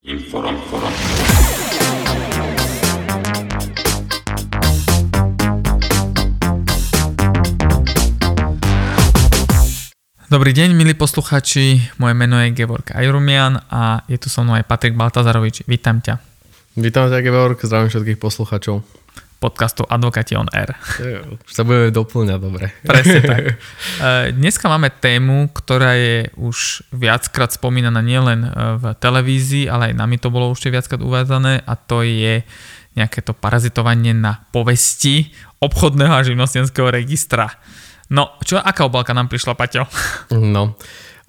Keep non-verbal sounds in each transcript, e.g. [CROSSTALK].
Inform, inform. Dobrý deň, milí posluchači, moje meno je Gevork Ajrumian a je tu so mnou aj Patrik Baltazarovič. Vítam ťa. Vítam ťa, Georg, zdravím všetkých poslucháčov. Podcastu Advokáti on Air. Už sa budeme doplňať, dobre. Presne [LAUGHS] tak. E, Dneska máme tému, ktorá je už viackrát spomínaná nielen e, v televízii, ale aj nami to bolo už viackrát uvádzané a to je nejaké to parazitovanie na povesti obchodného a živnostenského registra. No, čo, aká obálka nám prišla, Paťo? No,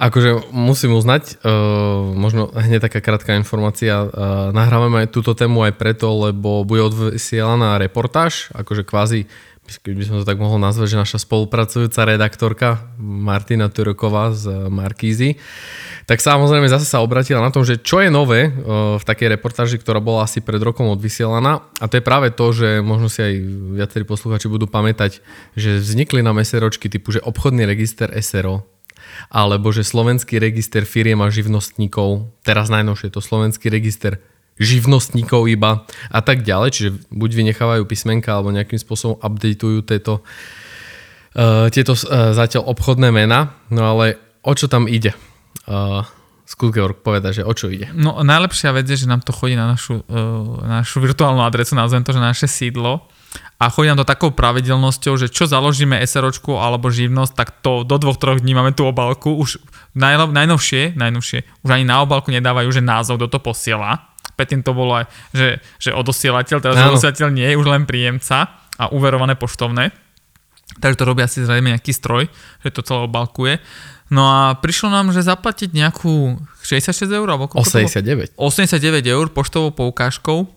akože musím uznať, uh, možno hneď taká krátka informácia, uh, nahrávame aj túto tému aj preto, lebo bude odvysielaná reportáž, akože kvázi, keď by som to tak mohol nazvať, že naša spolupracujúca redaktorka Martina Turoková z Markízy, tak samozrejme zase sa obratila na tom, že čo je nové uh, v takej reportáži, ktorá bola asi pred rokom odvysielaná. A to je práve to, že možno si aj viacerí posluchači budú pamätať, že vznikli nám SROčky typu, že obchodný register SRO, alebo že slovenský register firiem a živnostníkov, teraz najnovšie to slovenský register živnostníkov iba a tak ďalej, čiže buď vynechávajú písmenka alebo nejakým spôsobom updateujú tieto, uh, tieto uh, zatiaľ obchodné mena, no ale o čo tam ide? Uh, skús Georg povedať, že o čo ide. No najlepšia vec je, že nám to chodí na našu, uh, našu virtuálnu adresu, nazvem to, že naše sídlo a chodí nám to takou pravidelnosťou, že čo založíme SROčku alebo živnosť, tak to do dvoch, troch dní máme tú obálku. Už najlo, najnovšie, najnovšie, už ani na obálku nedávajú, že názov, kto to posiela. Predtým to bolo aj, že, že odosielateľ, teraz Áno. odosielateľ nie je už len príjemca a uverované poštovné. Takže to robí asi zrejme nejaký stroj, že to celé obalkuje. No a prišlo nám, že zaplatiť nejakú 66 eur, alebo koľko to bolo? 89. 89 eur poštovou poukážkou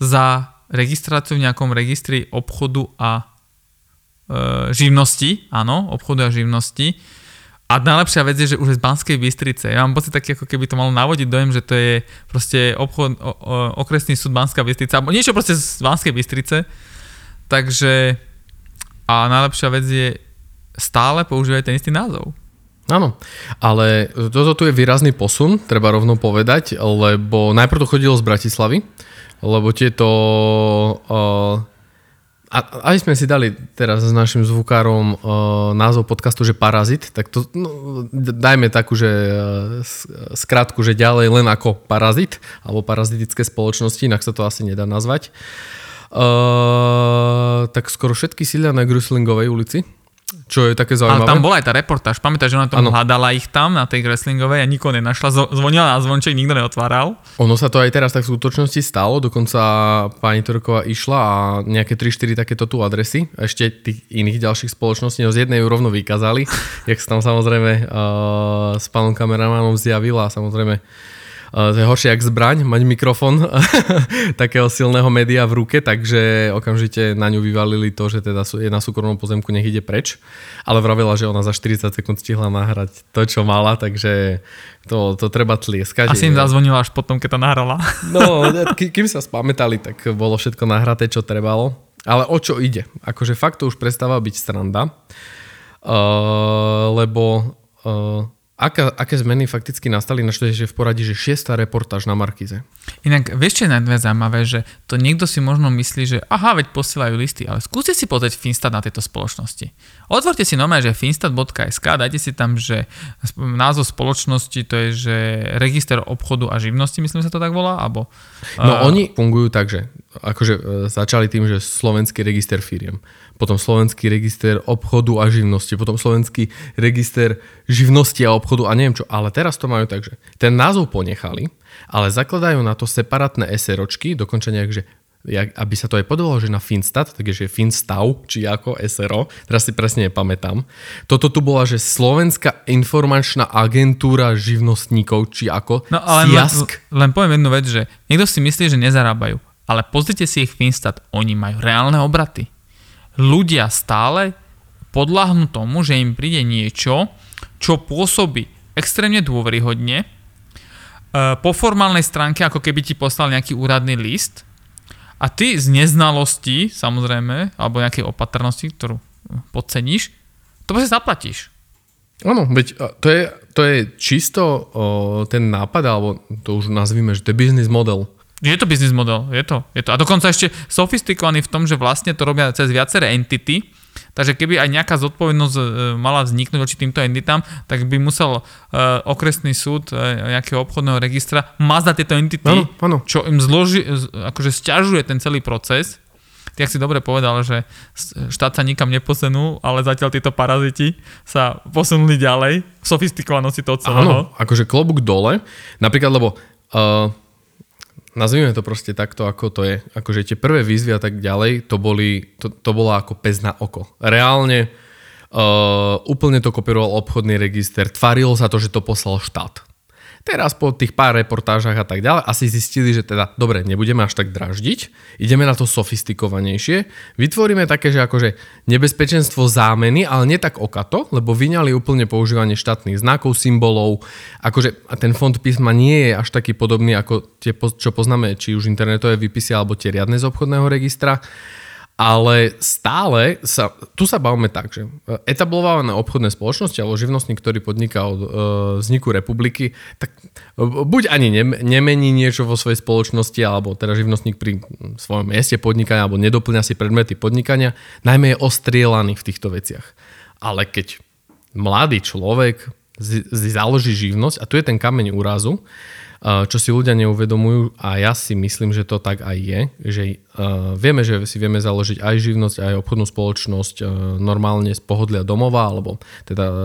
za registráciu v nejakom registri obchodu a e, živnosti, áno, obchodu a živnosti. A najlepšia vec je, že už je z Banskej Bystrice. Ja mám pocit taký, ako keby to malo navodiť dojem, že to je proste obchod, o, o, okresný súd Banská Bystrica, alebo niečo proste z Banskej Bystrice. Takže a najlepšia vec je stále používať ten istý názov. Áno, ale toto tu je výrazný posun, treba rovno povedať, lebo najprv to chodilo z Bratislavy, lebo tieto... Uh, a aj sme si dali teraz s našim zvukárom uh, názov podcastu, že Parazit, tak to no, dajme takú, že uh, s- skratku, že ďalej len ako Parazit, alebo parazitické spoločnosti, inak sa to asi nedá nazvať. Uh, tak skoro všetky sídlia na Gruslingovej ulici, čo je také Ale zaujímavé. tam bola aj tá reportáž. Pamätáš, že ona tam hľadala ich tam na tej wrestlingovej a nikoho nenašla. Zvonila na zvonček, nikto neotváral. Ono sa to aj teraz tak v skutočnosti stalo, dokonca pani Turková išla a nejaké 3-4 takéto tu adresy, a ešte tých iných ďalších spoločností, no z jednej ju rovno vykázali, [LAUGHS] jak sa tam samozrejme uh, s pánom kameramanom zjavila a samozrejme to je horšie jak zbraň, mať mikrofón [LAUGHS] takého silného média v ruke, takže okamžite na ňu vyvalili to, že teda je na súkromnom pozemku, nech ide preč. Ale vravila, že ona za 40 sekúnd stihla nahrať to, čo mala, takže to, to treba tlieskať. Asi im zazvonila až potom, keď to nahrala. [LAUGHS] No, kým sa spamätali, tak bolo všetko nahraté, čo trebalo. Ale o čo ide? Akože fakt to už prestáva byť stranda, uh, lebo uh, aká, aké zmeny fakticky nastali, na že v poradí, že šiesta reportáž na Markize. Inak vieš, čo je najviac zaujímavé, že to niekto si možno myslí, že aha, veď posielajú listy, ale skúste si pozrieť Finstat na tejto spoločnosti. Otvorte si normálne, že finstat.sk, dajte si tam, že názov spoločnosti, to je, že register obchodu a živnosti, myslím sa to tak volá, alebo... No eh, oni fungujú tak, že akože e, začali tým, že slovenský register firiem, potom slovenský register obchodu a živnosti, potom slovenský register živnosti a obchodu a neviem čo, ale teraz to majú tak, že ten názov ponechali, ale zakladajú na to separátne SROčky, dokonca nejak, že jak, aby sa to aj podalo, že na Finstat, takže Finstav, či ako SRO, teraz si presne nepamätám. Toto tu bola, že Slovenská informačná agentúra živnostníkov, či ako, No ale len, SIASK. len poviem jednu vec, že niekto si myslí, že nezarábajú, ale pozrite si ich Finstat, oni majú reálne obraty. Ľudia stále podľahnú tomu, že im príde niečo, čo pôsobí extrémne dôveryhodne, e, po formálnej stránke, ako keby ti poslal nejaký úradný list a ty z neznalosti, samozrejme, alebo nejakej opatrnosti, ktorú podceníš, to proste zaplatíš. Áno, veď to je, to je čisto o, ten nápad, alebo to už nazvime, že to je business model. Je to business model, je to, je to. A dokonca ešte sofistikovaný v tom, že vlastne to robia cez viaceré entity, takže keby aj nejaká zodpovednosť e, mala vzniknúť voči týmto entitám, tak by musel uh, okresný súd uh, nejakého obchodného registra mazdať tieto entity, Áno, áno. čo im zloží, akože stiažuje ten celý proces. Ty, ak si dobre povedal, že štát sa nikam neposenul, ale zatiaľ títo paraziti sa posunuli ďalej v sofistikovanosti toho celého. Áno, akože klobúk dole. Napríklad, lebo uh, nazvime to proste takto, ako to je. Akože tie prvé výzvy a tak ďalej, to, boli, to, to bola ako pez na oko. Reálne uh, úplne to kopíroval obchodný register, tvarilo sa to, že to poslal štát. Teraz po tých pár reportážach a tak ďalej asi zistili, že teda dobre, nebudeme až tak draždiť, ideme na to sofistikovanejšie, vytvoríme také, že akože nebezpečenstvo zámeny, ale nie tak okato, lebo vyňali úplne používanie štátnych znakov, symbolov, akože a ten fond písma nie je až taký podobný ako tie, čo poznáme, či už internetové výpisy alebo tie riadne z obchodného registra ale stále sa, tu sa bavíme tak, že etablované obchodné spoločnosti alebo živnostník, ktorý podniká od e, vzniku republiky, tak buď ani ne, nemení niečo vo svojej spoločnosti, alebo teda živnostník pri svojom mieste podnikania, alebo nedoplňa si predmety podnikania, najmä je ostrielaný v týchto veciach. Ale keď mladý človek si založí živnosť, a tu je ten kameň úrazu, čo si ľudia neuvedomujú a ja si myslím, že to tak aj je, že uh, vieme, že si vieme založiť aj živnosť, aj obchodnú spoločnosť uh, normálne z pohodlia domova, alebo teda uh,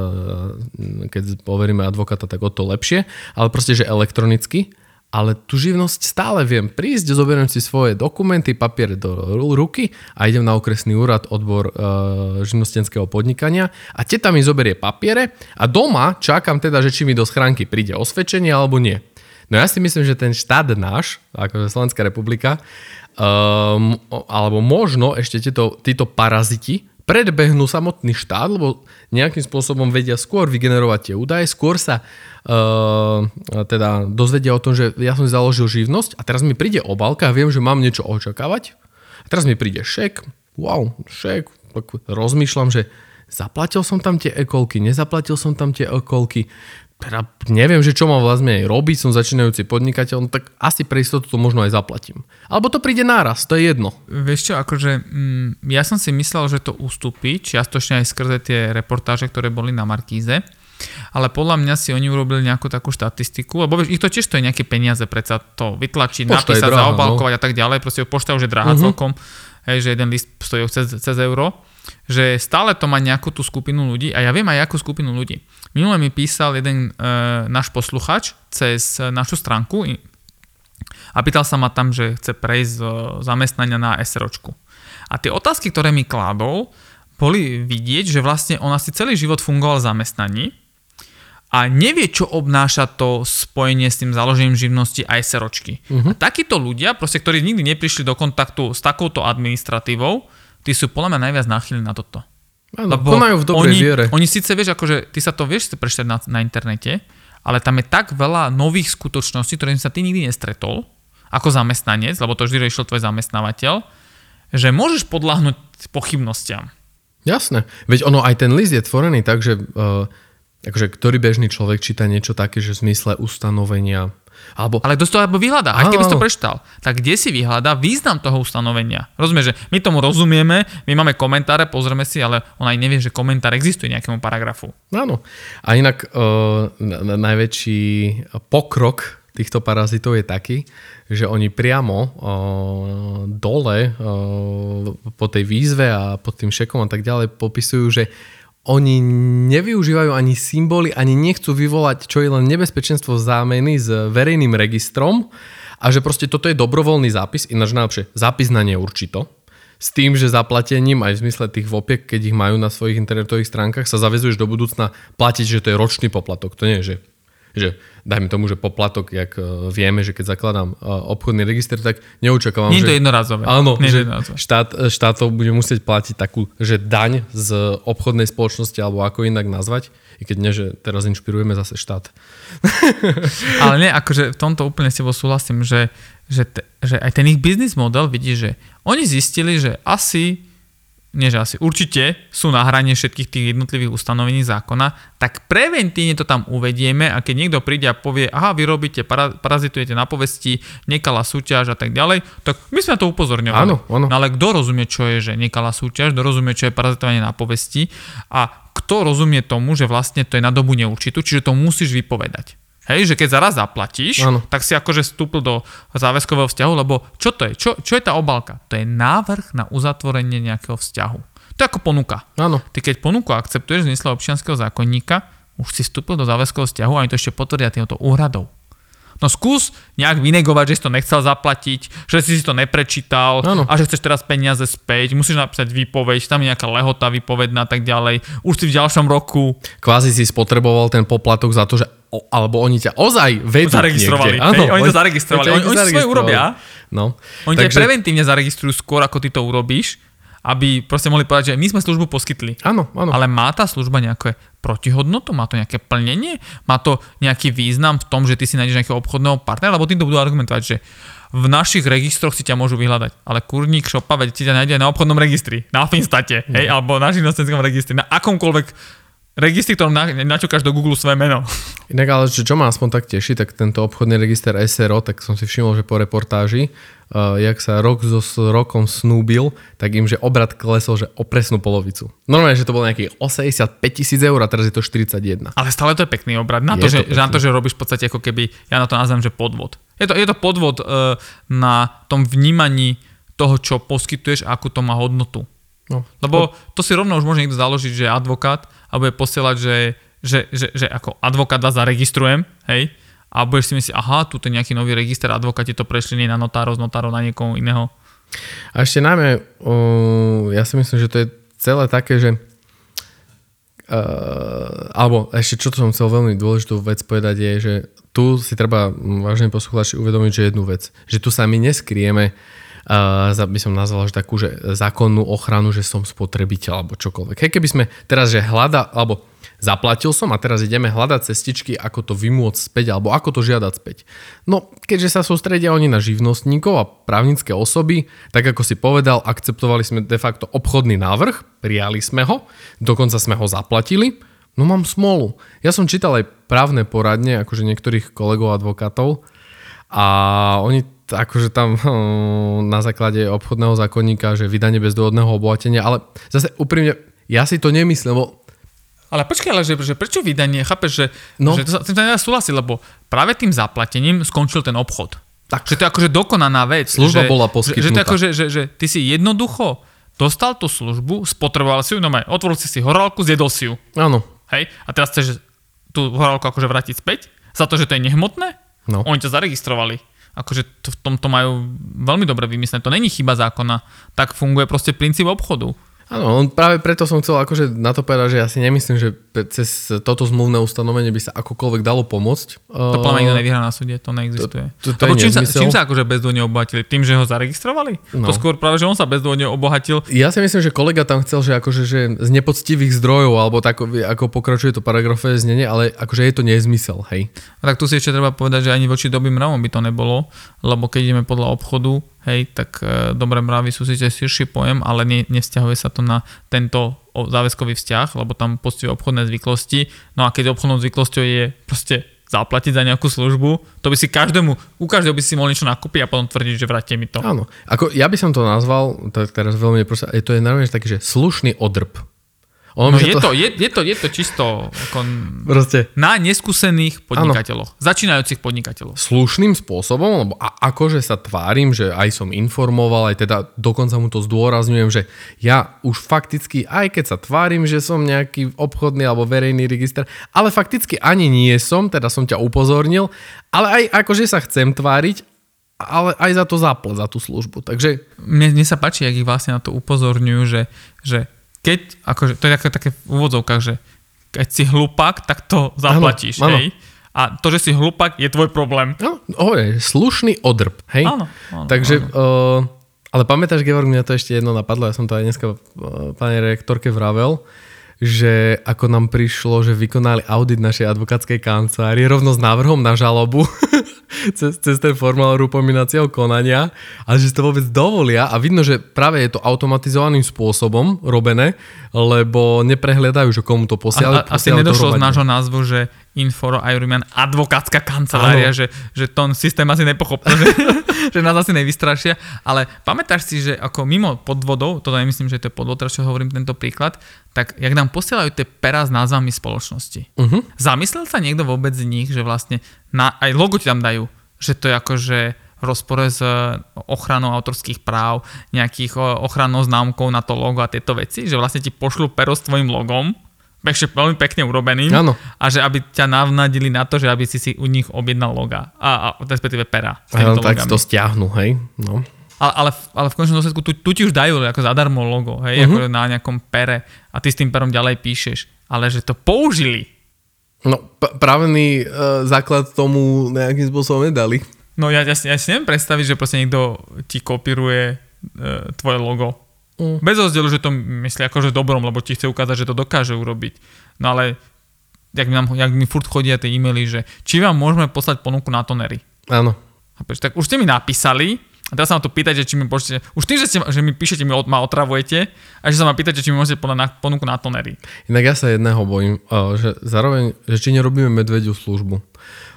keď poveríme advokáta, tak o to lepšie, ale proste, že elektronicky, ale tú živnosť stále viem prísť, zoberiem si svoje dokumenty, papiere do ruky a idem na okresný úrad odbor e, živnostenského podnikania a teta mi zoberie papiere a doma čakám teda, že či mi do schránky príde osvedčenie alebo nie. No ja si myslím, že ten štát náš, ako Slovenská republika, um, alebo možno ešte tieto, títo paraziti predbehnú samotný štát, lebo nejakým spôsobom vedia skôr vygenerovať tie údaje, skôr sa uh, teda dozvedia o tom, že ja som založil živnosť a teraz mi príde obálka a viem, že mám niečo očakávať. A teraz mi príde šek, wow, šek, tak rozmýšľam, že zaplatil som tam tie ekolky, nezaplatil som tam tie ekolky, teda neviem, že čo mám vlastne robiť, som začínajúci podnikateľ, no tak asi pre istotu to možno aj zaplatím. Alebo to príde náraz, to je jedno. Vieš čo, akože mm, ja som si myslel, že to ustúpi, čiastočne aj skrze tie reportáže, ktoré boli na Markíze, ale podľa mňa si oni urobili nejakú takú štatistiku, lebo vieš, ich to tiež stojí nejaké peniaze, predsa to vytlačiť, pošta napísať, zaobalkovať no. a tak ďalej, proste pošta už je drahá uh-huh. celkom, hej, že jeden list stojí cez, cez euro že stále to má nejakú tú skupinu ľudí a ja viem aj akú skupinu ľudí. Minule mi písal jeden e, náš posluchač cez našu stránku a pýtal sa ma tam, že chce prejsť z zamestnania na SROčku. A tie otázky, ktoré mi kládol, boli vidieť, že vlastne on asi celý život fungoval v zamestnaní a nevie, čo obnáša to spojenie s tým založením živnosti a SROčky. Uh-huh. A takíto ľudia, proste, ktorí nikdy neprišli do kontaktu s takouto administratívou, tí sú podľa mňa najviac náchylní na toto. Áno, Lebo konajú v dobrej oni, viere. Oni síce vieš, akože ty sa to vieš prečítať na, na internete, ale tam je tak veľa nových skutočností, ktorým sa ty nikdy nestretol, ako zamestnanec, lebo to vždy riešil tvoj zamestnávateľ, že môžeš podľahnúť pochybnostiam. Jasné. Veď ono aj ten list je tvorený tak, že uh, akože ktorý bežný človek číta niečo také, že v zmysle ustanovenia alebo... Ale kto to alebo vyhľadá, aj keby si to prečítal, tak kde si vyhľadá význam toho ustanovenia? Rozumieš, že my tomu rozumieme, my máme komentáre, pozrieme si, ale on aj nevie, že komentár existuje nejakému paragrafu. Áno. A inak uh, najväčší pokrok týchto parazitov je taký, že oni priamo uh, dole uh, po tej výzve a pod tým šekom a tak ďalej popisujú, že oni nevyužívajú ani symboly, ani nechcú vyvolať čo je len nebezpečenstvo zámeny s verejným registrom a že proste toto je dobrovoľný zápis, ináč najlepšie, zápis na neurčito, s tým, že zaplatením aj v zmysle tých vopiek, keď ich majú na svojich internetových stránkach, sa zavezuješ do budúcna platiť, že to je ročný poplatok. To nie je, že že dajme tomu, že poplatok, jak e, vieme, že keď zakladám e, obchodný register, tak neočakávam, Nie je to jednorazové. Áno, Nie že štát, e, štátov bude musieť platiť takú, že daň z obchodnej spoločnosti, alebo ako inak nazvať, i keď nie, že teraz inšpirujeme zase štát. [LAUGHS] [LAUGHS] Ale nie, akože v tomto úplne s tebou súhlasím, že, že, te, že aj ten ich biznis model vidí, že oni zistili, že asi nie že asi, určite sú na hrane všetkých tých jednotlivých ustanovení zákona, tak preventívne to tam uvedieme a keď niekto príde a povie, aha, vy robíte, para, parazitujete na povesti, nekalá súťaž a tak ďalej, tak my sme to upozorňovali. Áno, áno. No ale kto rozumie, čo je, že nekalá súťaž, kto rozumie, čo je parazitovanie na povesti a kto rozumie tomu, že vlastne to je na dobu neurčitú, čiže to musíš vypovedať. Hej, že keď zaraz zaplatíš, Áno. tak si akože vstúpil do záväzkového vzťahu, lebo čo to je? Čo, čo je tá obálka? To je návrh na uzatvorenie nejakého vzťahu. To je ako ponuka. Áno. Ty keď ponuku akceptuješ v zmysle občianského zákonníka, už si vstúpil do záväzkového vzťahu a oni to ešte potvrdia týmto úhradou. No skús nejak vynegovať, že si to nechcel zaplatiť, že si si to neprečítal Áno. a že chceš teraz peniaze späť, musíš napísať výpoveď, tam je nejaká lehota výpovedná a tak ďalej. Už si v ďalšom roku Kvázi si spotreboval ten poplatok za to, že o, alebo oni ťa ozaj vedú Zaregistrovali, niekde. hej, oni to zaregistrovali. Oni- oni si svoje urobia. No. Oni ťa preventívne zaregistrujú skôr, ako ty to urobíš, aby proste mohli povedať, že my sme službu poskytli. Áno, áno. Ale má tá služba nejaké protihodnotu? Má to nejaké plnenie? Má to nejaký význam v tom, že ty si nájdeš nejakého obchodného partnera? Lebo týmto budú argumentovať, že v našich registroch si ťa môžu vyhľadať. Ale kurník šopa, veď si ťa nájde aj na obchodnom registri, na Finstate, hej, alebo na živnostenskom registri, na akomkoľvek registri, ktorom na, načukáš do Google svoje meno. Inak ale čo, čo ma aspoň tak teší, tak tento obchodný register SRO, tak som si všimol, že po reportáži, uh, jak sa rok so s rokom snúbil, tak im, že obrad klesol, že o presnú polovicu. Normálne, že to bolo nejakých 85 tisíc eur a teraz je to 41. Ale stále to je pekný obrad. Na Je to, že, to že na to, že robíš v podstate ako keby, ja na to nazvem, že podvod. Je to, je to podvod uh, na tom vnímaní toho, čo poskytuješ a akú to má hodnotu. No. Lebo to si rovno už môže niekto založiť, že je advokát a bude posielať, že, že, že, že ako advokát vás zaregistrujem, hej, a budeš si myslieť, aha, tu je nejaký nový register, advokáti to prešli nie na notárov, z notárov na niekoho iného. A ešte najmä, ja si myslím, že to je celé také, že Uh, alebo ešte čo som chcel veľmi dôležitú vec povedať je, že tu si treba, vážne poslucháči, uvedomiť, že jednu vec, že tu sa my neskrieme uh, by som nazval, že takú že zákonnú ochranu, že som spotrebiteľ alebo čokoľvek. Hej, keby sme teraz, že hľada, alebo zaplatil som a teraz ideme hľadať cestičky, ako to vymôcť späť alebo ako to žiadať späť. No, keďže sa sústredia oni na živnostníkov a právnické osoby, tak ako si povedal, akceptovali sme de facto obchodný návrh, prijali sme ho, dokonca sme ho zaplatili, no mám smolu. Ja som čítal aj právne poradne, akože niektorých kolegov advokátov a oni akože tam [LAUGHS] hm, na základe obchodného zákonníka, že vydanie bez dôvodného obohatenia, ale zase úprimne, ja si to nemyslím, lebo Ale počkaj, ale že, že prečo vydanie? Chápeš, že, No. že tým sa nedá súhlasiť, lebo práve tým zaplatením skončil ten obchod. Tak. Že to je akože dokonaná vec. Služba že, bola Že, že to je poskytnutá. ako, že, že, že ty si jednoducho dostal tú službu, spotreboval si ju, no maj, otvoril si si horálku, zjedol si ju. áno, Hej? A teraz chceš tú horálku akože vrátiť späť? Za to, že to je nehmotné? No. Oni ťa zaregistrovali. Akože to, v tomto majú veľmi dobre vymyslené. To není chyba zákona. Tak funguje proste princíp obchodu. Áno, on práve preto som chcel akože na to povedať, že ja si nemyslím, že cez toto zmluvné ustanovenie by sa akokoľvek dalo pomôcť. To podľa mňa nikto nevyhrá na súde, to neexistuje. To- to- to Lebo čím, sa, čím sa akože bezdôvodne obohatili? Tým, že ho zaregistrovali? No. To skôr práve, že on sa bezdôvodne obohatil. Ja si myslím, že kolega tam chcel, že akože že z nepoctivých zdrojov, alebo tak, ako pokračuje to paragrafové znenie, ale akože je to nezmysel, hej. A tak tu si ešte treba povedať, že ani voči dobrým mravom by to nebolo, lebo keď ideme podľa obchodu, hej, tak e, dobré mravy sú síce širší pojem, ale ne, nevzťahuje sa to na tento záväzkový vzťah, lebo tam postihuje obchodné zvyklosti. No a keď obchodnou zvyklosťou je proste zaplatiť za nejakú službu, to by si každému, u každého by si mohol niečo nakúpiť a potom tvrdiť, že vráte mi to. Áno. Ako, ja by som to nazval, tak teraz veľmi neproste, je to je že taký, že slušný odrb. Ono, No je to, je, je, to, je to čisto ako Proste na neskúsených podnikateľoch, začínajúcich podnikateľov. slušným spôsobom, lebo a, akože sa tvárim, že aj som informoval, aj teda dokonca mu to zdôrazňujem, že ja už fakticky, aj keď sa tvárim, že som nejaký obchodný alebo verejný register, ale fakticky ani nie som, teda som ťa upozornil, ale aj akože sa chcem tváriť, ale aj za to zapl, za tú službu. Takže Mne, mne sa páči, jak ich vlastne na to upozorňujú, že, že keď, akože, to je také, také v úvodzovkách, že keď si hlupák, tak to zaplatíš, áno. hej? A to, že si hlupák, je tvoj problém. No, hovorím, slušný odrb, hej? Áno, áno, Takže, Uh, ale pamätáš, Georg, mňa to ešte jedno napadlo, ja som to aj dneska uh, pani rektorke vravel, že ako nám prišlo, že vykonali audit našej advokátskej kancelárie rovno s návrhom na žalobu [LAUGHS] cez, cez ten formál rupomináciou konania a že to vôbec dovolia a vidno, že práve je to automatizovaným spôsobom robené, lebo neprehľadajú, že komu to posielajú. A, a, asi nedošlo z nášho názvu, že Inforo Ironman advokátska kancelária, že, že ten systém asi nepochopil, že, [LAUGHS] že nás asi nevystrašia, ale pamätáš si, že ako mimo podvodov, toto nemyslím, že to je podvod, teraz čo hovorím tento príklad, tak jak nám posielajú tie pera s názvami spoločnosti. Uh-huh. Zamyslel sa niekto vôbec z nich, že vlastne na, aj logo ti tam dajú, že to je akože v rozpore s ochranou autorských práv, nejakých ochrannou známkou na to logo a tieto veci, že vlastne ti pošlu pero s tvojim logom ešte veľmi pekne urobeným ano. a že aby ťa navnadili na to, že aby si si u nich objednal loga a, a respektíve pera. A tak to stiahnu, hej. No. Ale, ale, ale v končnom dôsledku tu, tu ti už dajú ako zadarmo logo, hej, uh-huh. ako na nejakom pere a ty s tým perom ďalej píšeš. Ale že to použili. No, p- právny uh, základ tomu nejakým spôsobom nedali. No ja, ja, ja si neviem predstaviť, že proste niekto ti kopíruje uh, tvoje logo Mm. Bez rozdielu, že to myslí akože dobrom, lebo ti chce ukázať, že to dokáže urobiť. No ale jak mi, nám, jak mi furt chodia tie e-maily, že či vám môžeme poslať ponuku na tonery. Áno. Tak už ste mi napísali, a teraz sa ma to pýtate, či mi pošlete, už tým, že, ste, že mi píšete, mi od, ma otravujete a že sa ma pýtate, či mi môžete podať na, ponuku na tonery. Inak ja sa jedného bojím, že zároveň, že či nerobíme medvediu službu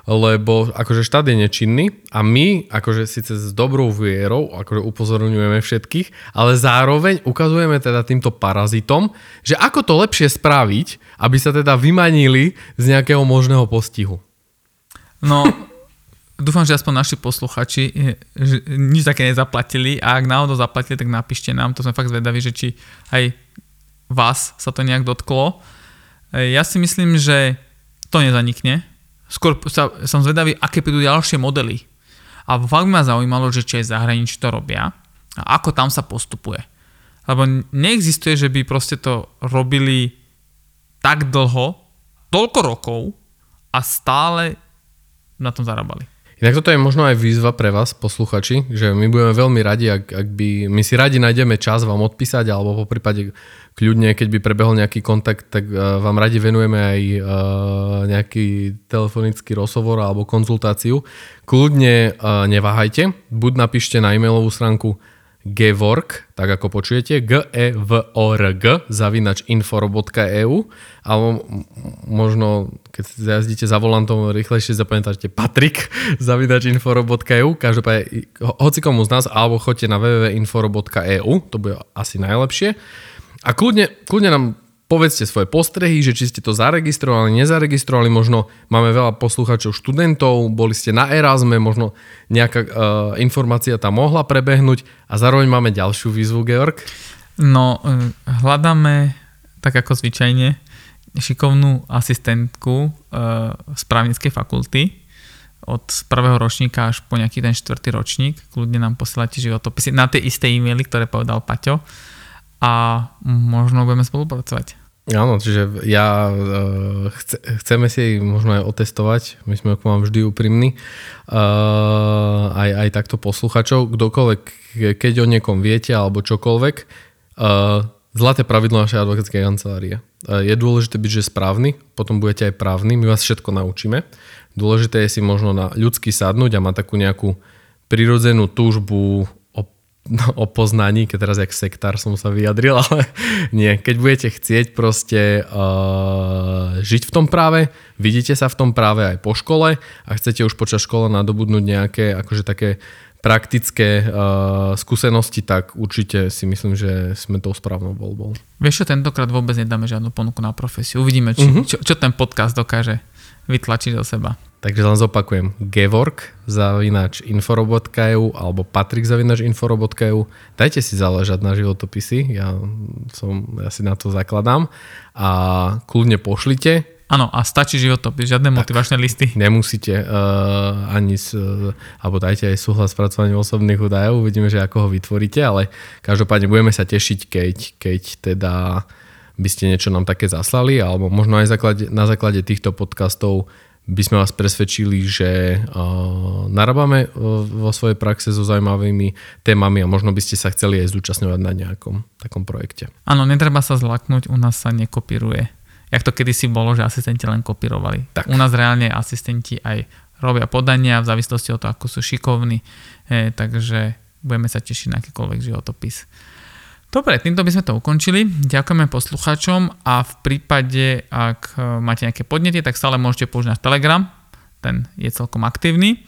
lebo akože štát je nečinný a my akože síce s dobrou vierou akože upozorňujeme všetkých, ale zároveň ukazujeme teda týmto parazitom, že ako to lepšie spraviť, aby sa teda vymanili z nejakého možného postihu. No, dúfam, že aspoň naši posluchači eh, že nič také nezaplatili a ak náhodou zaplatili, tak napíšte nám, to sme fakt zvedaví, že či aj vás sa to nejak dotklo. Eh, ja si myslím, že to nezanikne, skôr sa, som zvedavý, aké prídu ďalšie modely. A fakt ma zaujímalo, že či aj zahraničí to robia a ako tam sa postupuje. Lebo neexistuje, že by proste to robili tak dlho, toľko rokov a stále na tom zarábali. Inak toto je možno aj výzva pre vás, posluchači, že my budeme veľmi radi, ak, ak by, my si radi nájdeme čas vám odpísať, alebo po prípade kľudne, keď by prebehol nejaký kontakt, tak uh, vám radi venujeme aj uh, nejaký telefonický rozhovor alebo konzultáciu. Kľudne uh, neváhajte, buď napíšte na e-mailovú stránku gevork, tak ako počujete, g e v o r g zavinač inforo.eu alebo možno, keď jazdíte za volantom, rýchlejšie zapamätáte Patrik [LAUGHS] zavinač inforo.eu každopádne, hoci komu z nás, alebo choďte na www.inforo.eu, to bude asi najlepšie. A kľudne, kľudne nám povedzte svoje postrehy, že či ste to zaregistrovali, nezaregistrovali, možno máme veľa poslucháčov študentov, boli ste na Erasme, možno nejaká uh, informácia tam mohla prebehnúť a zároveň máme ďalšiu výzvu, Georg. No, e, hľadáme, tak ako zvyčajne, šikovnú asistentku uh, z právnickej fakulty od prvého ročníka až po nejaký ten štvrtý ročník. Kľudne nám posielate životopisy na tie isté e-maily, ktoré povedal Paťo a možno budeme spolupracovať. Áno, čiže ja uh, chce, chceme si možno aj otestovať, my sme ako mám vždy úprimní, uh, aj, aj takto posluchačov, kdokoľvek, keď o niekom viete alebo čokoľvek, uh, zlaté pravidlo našej advokátskej kancelárie. Uh, je dôležité byť, že správny, potom budete aj právny, my vás všetko naučíme. Dôležité je si možno na ľudský sadnúť a mať takú nejakú prirodzenú túžbu No, o poznaní, keď teraz jak sektár som sa vyjadril, [LAUGHS] ale nie. Keď budete chcieť proste uh, žiť v tom práve, vidíte sa v tom práve aj po škole a chcete už počas školy nadobudnúť nejaké akože také praktické uh, skúsenosti, tak určite si myslím, že sme tou správnou voľbou. Vieš čo, tentokrát vôbec nedáme žiadnu ponuku na profesiu. Uvidíme, či, uh-huh. čo, čo ten podcast dokáže vytlačiť do seba. Takže len zopakujem. Gevork zavinač inforobot.eu alebo Patrik zavinač inforobot.eu. Dajte si záležať na životopisy, ja, som, ja si na to zakladám a kľudne pošlite. Áno, a stačí životopis, žiadne tak, motivačné listy. Nemusíte uh, ani, uh, alebo dajte aj súhlas s pracovaním osobných údajov, uvidíme, že ako ho vytvoríte, ale každopádne budeme sa tešiť, keď, keď teda by ste niečo nám také zaslali, alebo možno aj základe, na základe týchto podcastov by sme vás presvedčili, že narábame uh, vo svojej praxe so zaujímavými témami a možno by ste sa chceli aj zúčastňovať na nejakom takom projekte. Áno, netreba sa zlaknúť, u nás sa nekopíruje. Jak to kedysi bolo, že asistenti len kopírovali. Tak. U nás reálne asistenti aj robia podania v závislosti od toho, ako sú šikovní, e, takže budeme sa tešiť na akýkoľvek životopis. Dobre, týmto by sme to ukončili. Ďakujeme poslucháčom a v prípade, ak e, máte nejaké podnety, tak stále môžete použiť Telegram, ten je celkom aktívny,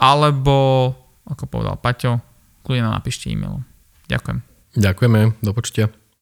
alebo, ako povedal Paťo, kľudne nám napíšte e-mailom. Ďakujem. Ďakujeme, do počutia.